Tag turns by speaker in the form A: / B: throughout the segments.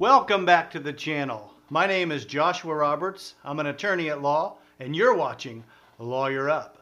A: Welcome back to the channel. My name is Joshua Roberts. I'm an attorney at law, and you're watching Lawyer Up.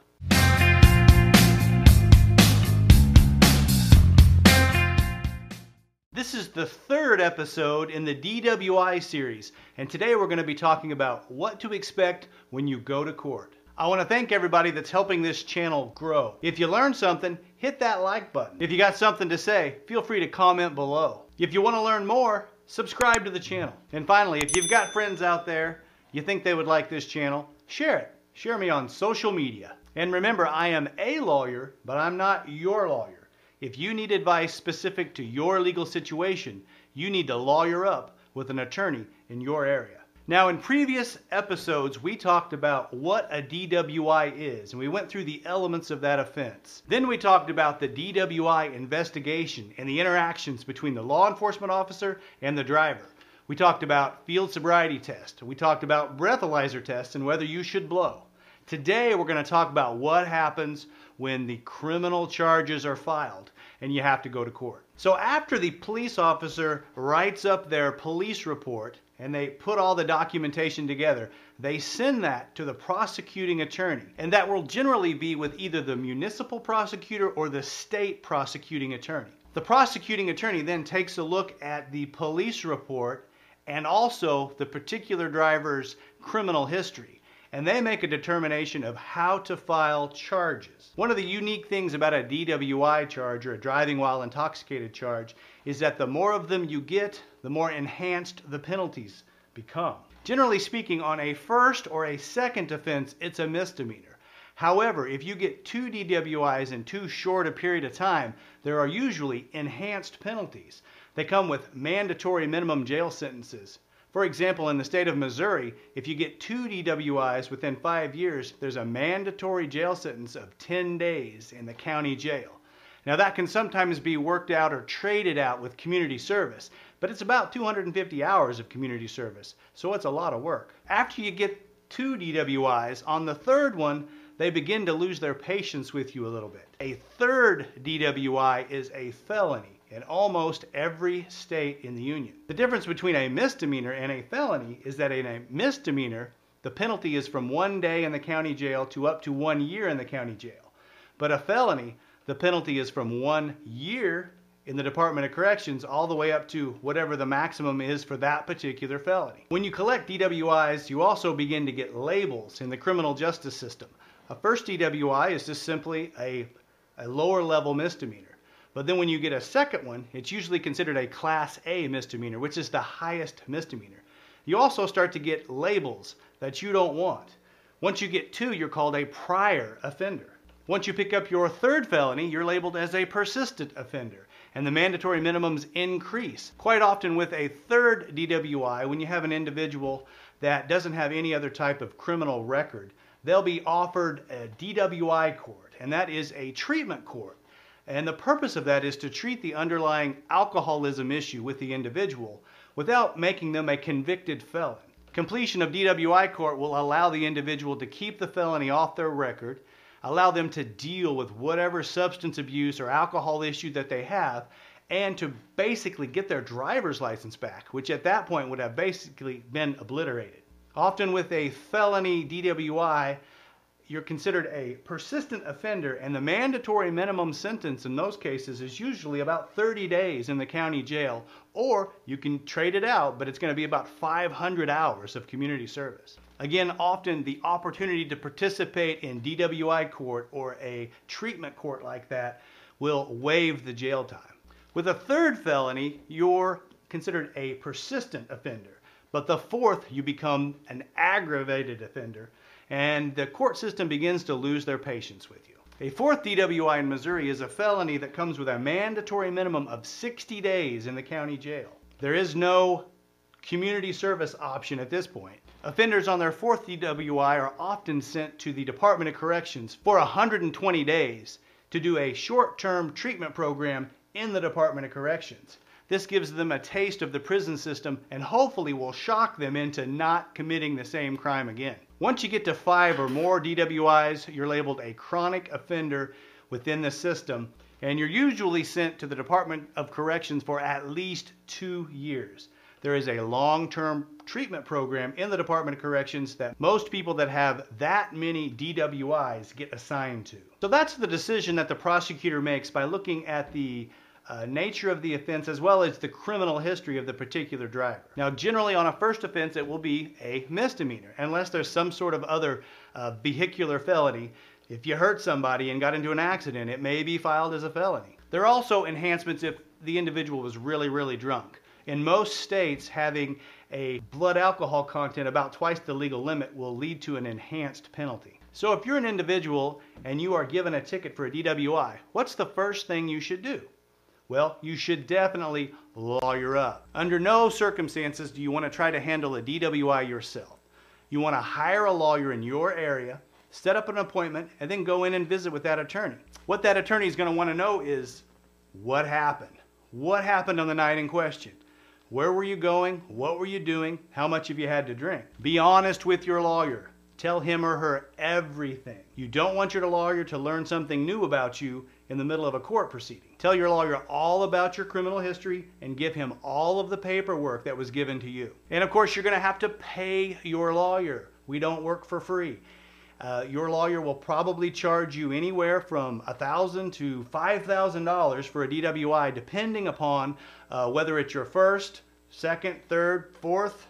A: This is the third episode in the DWI series, and today we're going to be talking about what to expect when you go to court. I want to thank everybody that's helping this channel grow. If you learned something, hit that like button. If you got something to say, feel free to comment below. If you want to learn more, subscribe to the channel. And finally, if you've got friends out there you think they would like this channel, share it. Share me on social media. And remember, I am a lawyer, but I'm not your lawyer. If you need advice specific to your legal situation, you need to lawyer up with an attorney in your area. Now, in previous episodes, we talked about what a DWI is, and we went through the elements of that offense. Then we talked about the DWI investigation and the interactions between the law enforcement officer and the driver. We talked about field sobriety test. We talked about breathalyzer test and whether you should blow. Today, we're going to talk about what happens when the criminal charges are filed and you have to go to court. So, after the police officer writes up their police report and they put all the documentation together, they send that to the prosecuting attorney. And that will generally be with either the municipal prosecutor or the state prosecuting attorney. The prosecuting attorney then takes a look at the police report and also the particular driver's criminal history and they make a determination of how to file charges. One of the unique things about a DWI charge or a driving while intoxicated charge is that the more of them you get, the more enhanced the penalties become. Generally speaking, on a first or a second offense, it's a misdemeanor. However, if you get two DWIs in too short a period of time, there are usually enhanced penalties. They come with mandatory minimum jail sentences, for example, in the state of Missouri, if you get two DWIs within five years, there's a mandatory jail sentence of 10 days in the county jail. Now, that can sometimes be worked out or traded out with community service, but it's about 250 hours of community service, so it's a lot of work. After you get two DWIs, on the third one, they begin to lose their patience with you a little bit. A third DWI is a felony in almost every state in the union. The difference between a misdemeanor and a felony is that in a misdemeanor, the penalty is from one day in the county jail to up to one year in the county jail. But a felony, the penalty is from one year in the Department of Corrections all the way up to whatever the maximum is for that particular felony. When you collect DWIs, you also begin to get labels in the criminal justice system. A first DWI is just simply a, a lower level misdemeanor. But then when you get a second one, it's usually considered a Class A misdemeanor, which is the highest misdemeanor. You also start to get labels that you don't want. Once you get two, you're called a prior offender. Once you pick up your third felony, you're labeled as a persistent offender, and the mandatory minimums increase. Quite often, with a third DWI, when you have an individual that doesn't have any other type of criminal record, they'll be offered a DWI court, and that is a treatment court and the purpose of that is to treat the underlying alcoholism issue with the individual without making them a convicted felon. Completion of DWI court will allow the individual to keep the felony off their record, allow them to deal with whatever substance abuse or alcohol issue that they have, and to basically get their driver's license back, which at that point would have basically been obliterated. Often with a felony DWI, you're considered a persistent offender, and the mandatory minimum sentence in those cases is usually about 30 days in the county jail, or you can trade it out, but it's going to be about 500 hours of community service. Again, often the opportunity to participate in DWI court or a treatment court like that will waive the jail time. With a third felony, you're considered a persistent offender, but the fourth, you become an aggravated offender and the court system begins to lose their patience with you. A fourth DWI in Missouri is a felony that comes with a mandatory minimum of 60 days in the county jail. There is no community service option at this point. Offenders on their fourth DWI are often sent to the Department of Corrections for 120 days to do a short term treatment program in the Department of Corrections. This gives them a taste of the prison system and hopefully will shock them into not committing the same crime again. Once you get to five or more DWIs, you're labeled a chronic offender within the system, and you're usually sent to the Department of Corrections for at least two years. there is a long term treatment program in the Department of Corrections that most people that have that many DWIs get assigned to. So that's the decision that the prosecutor makes by looking at the uh, nature of the offense as well as the criminal history of the particular driver. Now, generally on a first offense, it will be a misdemeanor unless there's some sort of other uh, vehicular felony. If you hurt somebody and got into an accident, it may be filed as a felony. There are also enhancements if the individual was really, really drunk. In most states, having a blood alcohol content about twice the legal limit will lead to an enhanced penalty. So if you're an individual and you are given a ticket for a DWI, what's the first thing you should do? Well, you should definitely lawyer up. Under no circumstances do you want to try to handle a DWI yourself. You want to hire a lawyer in your area, set up an appointment, and then go in and visit with that attorney. What that attorney is going to want to know is what happened? What happened on the night in question? Where were you going? What were you doing? How much have you had to drink? Be honest with your lawyer. Tell him or her everything. You don't want your lawyer to learn something new about you in the middle of a court proceeding. Tell your lawyer all about your criminal history and give him all of the paperwork that was given to you. And of course, you're going to have to pay your lawyer. We don't work for free. Uh, your lawyer will probably charge you anywhere from 1,000 to $5,000 for a DWI, depending upon uh, whether it's your first, second, third, fourth,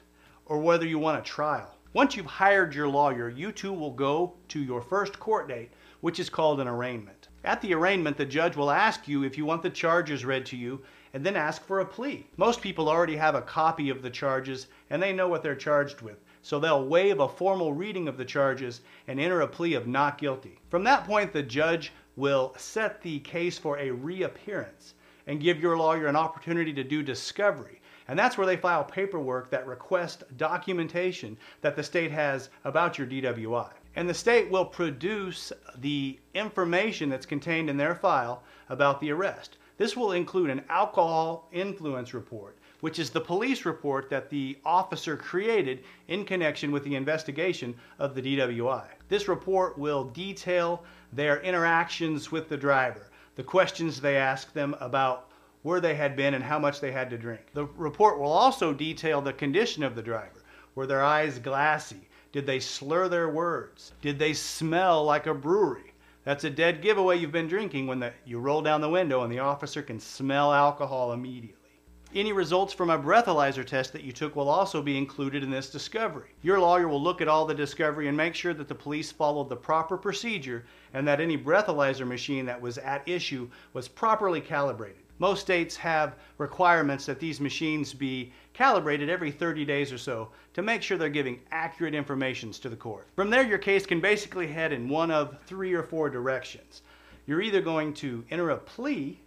A: or whether you want a trial. Once you've hired your lawyer, you two will go to your first court date, which is called an arraignment. At the arraignment, the judge will ask you if you want the charges read to you and then ask for a plea. Most people already have a copy of the charges and they know what they're charged with, so they'll waive a formal reading of the charges and enter a plea of not guilty. From that point, the judge will set the case for a reappearance and give your lawyer an opportunity to do discovery and that's where they file paperwork that request documentation that the state has about your DWI. And the state will produce the information that's contained in their file about the arrest. This will include an alcohol influence report, which is the police report that the officer created in connection with the investigation of the DWI. This report will detail their interactions with the driver, the questions they ask them about where they had been and how much they had to drink. The report will also detail the condition of the driver. Were their eyes glassy? Did they slur their words? Did they smell like a brewery? That's a dead giveaway you've been drinking when the, you roll down the window and the officer can smell alcohol immediately. Any results from a breathalyzer test that you took will also be included in this discovery. Your lawyer will look at all the discovery and make sure that the police followed the proper procedure and that any breathalyzer machine that was at issue was properly calibrated. Most states have requirements that these machines be calibrated every 30 days or so to make sure they're giving accurate information to the court. From there, your case can basically head in one of three or four directions. You're either going to enter a plea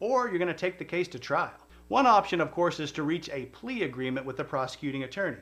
A: or you're going to take the case to trial. One option, of course, is to reach a plea agreement with the prosecuting attorney.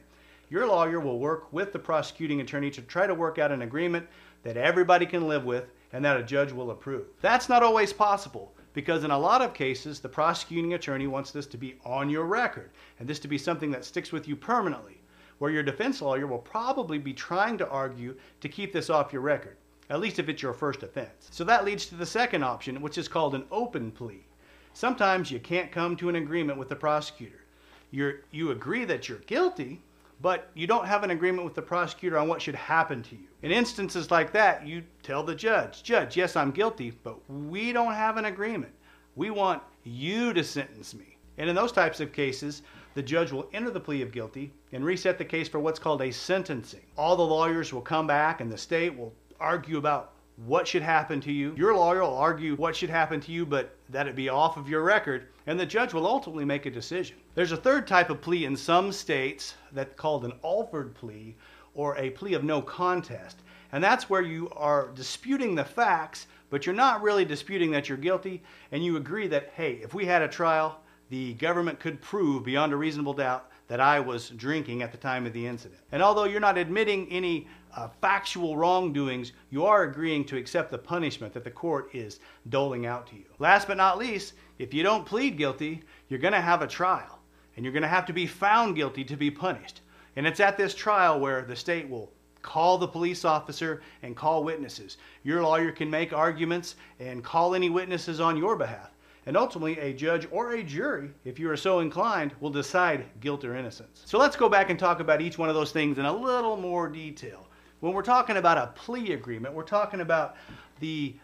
A: Your lawyer will work with the prosecuting attorney to try to work out an agreement that everybody can live with and that a judge will approve. That's not always possible because in a lot of cases, the prosecuting attorney wants this to be on your record and this to be something that sticks with you permanently, where your defense lawyer will probably be trying to argue to keep this off your record, at least if it's your first offense. So that leads to the second option, which is called an open plea. Sometimes you can't come to an agreement with the prosecutor. You're, you agree that you're guilty, but you don't have an agreement with the prosecutor on what should happen to you. In instances like that, you tell the judge, Judge, yes, I'm guilty, but we don't have an agreement. We want you to sentence me. And in those types of cases, the judge will enter the plea of guilty and reset the case for what's called a sentencing. All the lawyers will come back and the state will argue about what should happen to you. Your lawyer will argue what should happen to you, but that it be off of your record, and the judge will ultimately make a decision. There's a third type of plea in some states that's called an Alford plea or a plea of no contest. And that's where you are disputing the facts, but you're not really disputing that you're guilty, and you agree that, hey, if we had a trial, the government could prove beyond a reasonable doubt that I was drinking at the time of the incident. And although you're not admitting any uh, factual wrongdoings, you are agreeing to accept the punishment that the court is doling out to you. Last but not least, if you don't plead guilty, you're going to have a trial, and you're going to have to be found guilty to be punished. And it's at this trial where the state will call the police officer and call witnesses. Your lawyer can make arguments and call any witnesses on your behalf. And ultimately a judge or a jury, if you are so inclined, will decide guilt or innocence. So let's go back and talk about each one of those things in a little more detail. When we're talking about a plea agreement, we're talking about the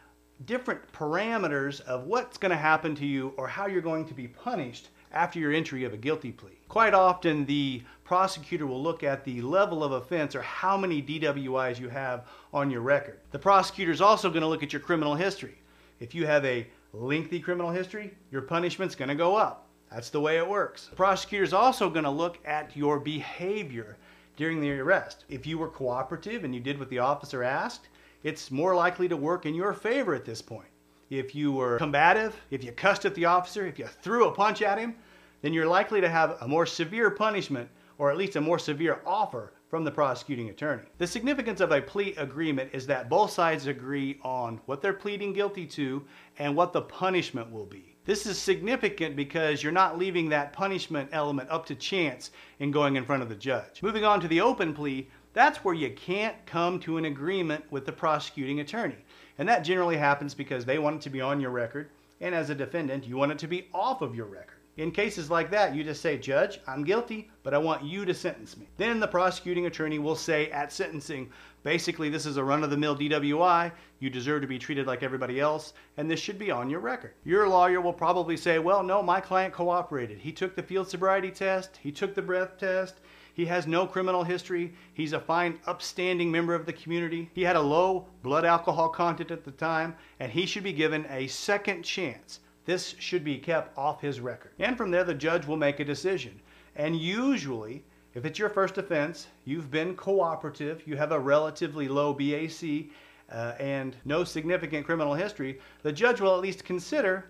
A: different parameters of what's going to happen to you or how you're going to be punished after your entry of a guilty plea. Quite often, the prosecutor will look at the level of offense or how many DWIs you have on your record. The prosecutor is also going to look at your criminal history. If you have a lengthy criminal history, your punishment's going to go up. That's the way it works. The prosecutor is also going to look at your behavior during the arrest. If you were cooperative and you did what the officer asked, it's more likely to work in your favor at this point. If you were combative, if you cussed at the officer, if you threw a punch at him, then you're likely to have a more severe punishment or at least a more severe offer from the prosecuting attorney. The significance of a plea agreement is that both sides agree on what they're pleading guilty to and what the punishment will be. This is significant because you're not leaving that punishment element up to chance in going in front of the judge. Moving on to the open plea, that's where you can't come to an agreement with the prosecuting attorney. And that generally happens because they want it to be on your record, and as a defendant, you want it to be off of your record. In cases like that, you just say, Judge, I'm guilty, but I want you to sentence me. Then the prosecuting attorney will say at sentencing, basically, this is a run of the mill DWI. You deserve to be treated like everybody else, and this should be on your record. Your lawyer will probably say, Well, no, my client cooperated. He took the field sobriety test, he took the breath test, he has no criminal history. He's a fine, upstanding member of the community. He had a low blood alcohol content at the time, and he should be given a second chance this should be kept off his record. And from there, the judge will make a decision. And usually, if it's your first offense, you've been cooperative, you have a relatively low BAC, uh, and no significant criminal history, the judge will at least consider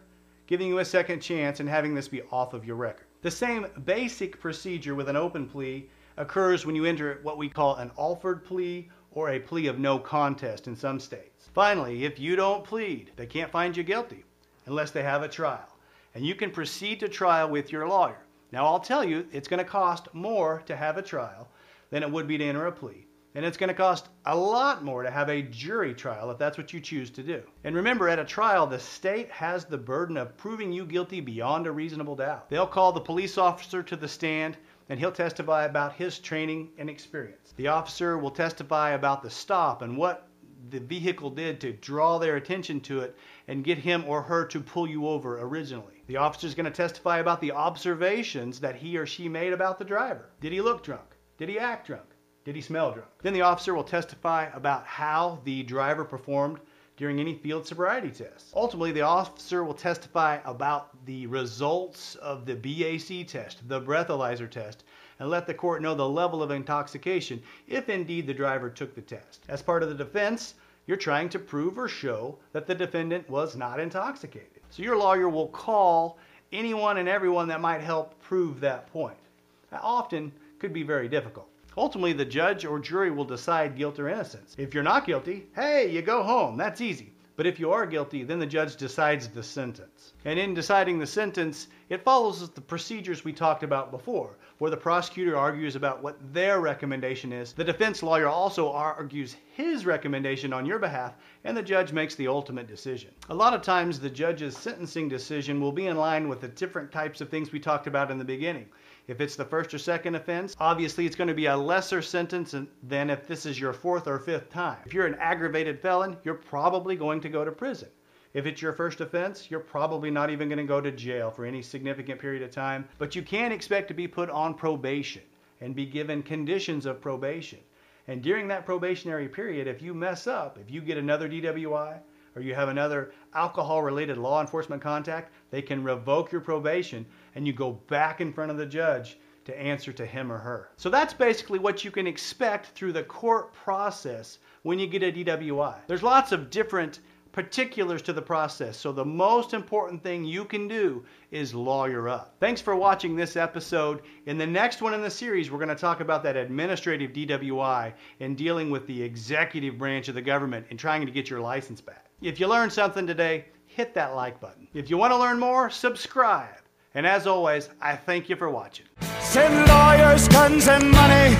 A: giving you a second chance and having this be off of your record. The same basic procedure with an open plea occurs when you enter what we call an Alford plea or a plea of no contest in some states. Finally, if you don't plead, they can't find you guilty unless they have a trial. And you can proceed to trial with your lawyer. Now, I'll tell you, it's going to cost more to have a trial than it would be to enter a plea. And it's going to cost a lot more to have a jury trial if that's what you choose to do. And remember, at a trial, the state has the burden of proving you guilty beyond a reasonable doubt. They'll call the police officer to the stand and he'll testify about his training and experience. The officer will testify about the stop and what the vehicle did to draw their attention to it and get him or her to pull you over originally. The officer is going to testify about the observations that he or she made about the driver. Did he look drunk? Did he act drunk? Did he smell drunk? Then the officer will testify about how the driver performed during any field sobriety test. Ultimately, the officer will testify about the results of the BAC test, the breathalyzer test, and let the court know the level of intoxication if indeed the driver took the test. As part of the defense, you're trying to prove or show that the defendant was not intoxicated. So your lawyer will call anyone and everyone that might help prove that point. That often could be very difficult. Ultimately, the judge or jury will decide guilt or innocence. If you're not guilty, hey, you go home. That's easy. But if you are guilty, then the judge decides the sentence. And in deciding the sentence, it follows the procedures we talked about before, where the prosecutor argues about what their recommendation is. The defense lawyer also argues his recommendation on your behalf, and the judge makes the ultimate decision. A lot of times, the judge's sentencing decision will be in line with the different types of things we talked about in the beginning. If it's the first or second offense, obviously it's going to be a lesser sentence than if this is your fourth or fifth time. If you're an aggravated felon, you're probably going to go to prison. If it's your first offense, you're probably not even going to go to jail for any significant period of time, but you can expect to be put on probation and be given conditions of probation. And during that probationary period, if you mess up, if you get another DWI, or you have another alcohol related law enforcement contact, they can revoke your probation and you go back in front of the judge to answer to him or her. So that's basically what you can expect through the court process when you get a DWI. There's lots of different particulars to the process. So the most important thing you can do is lawyer up. Thanks for watching this episode. In the next one in the series, we're going to talk about that administrative DWI and dealing with the executive branch of the government and trying to get your license back. If you learned something today, hit that like button. If you want to learn more, subscribe. And as always, I thank you for watching.
B: Send lawyers, guns, and money.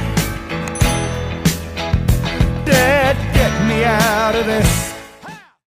B: Dad, get me out of this.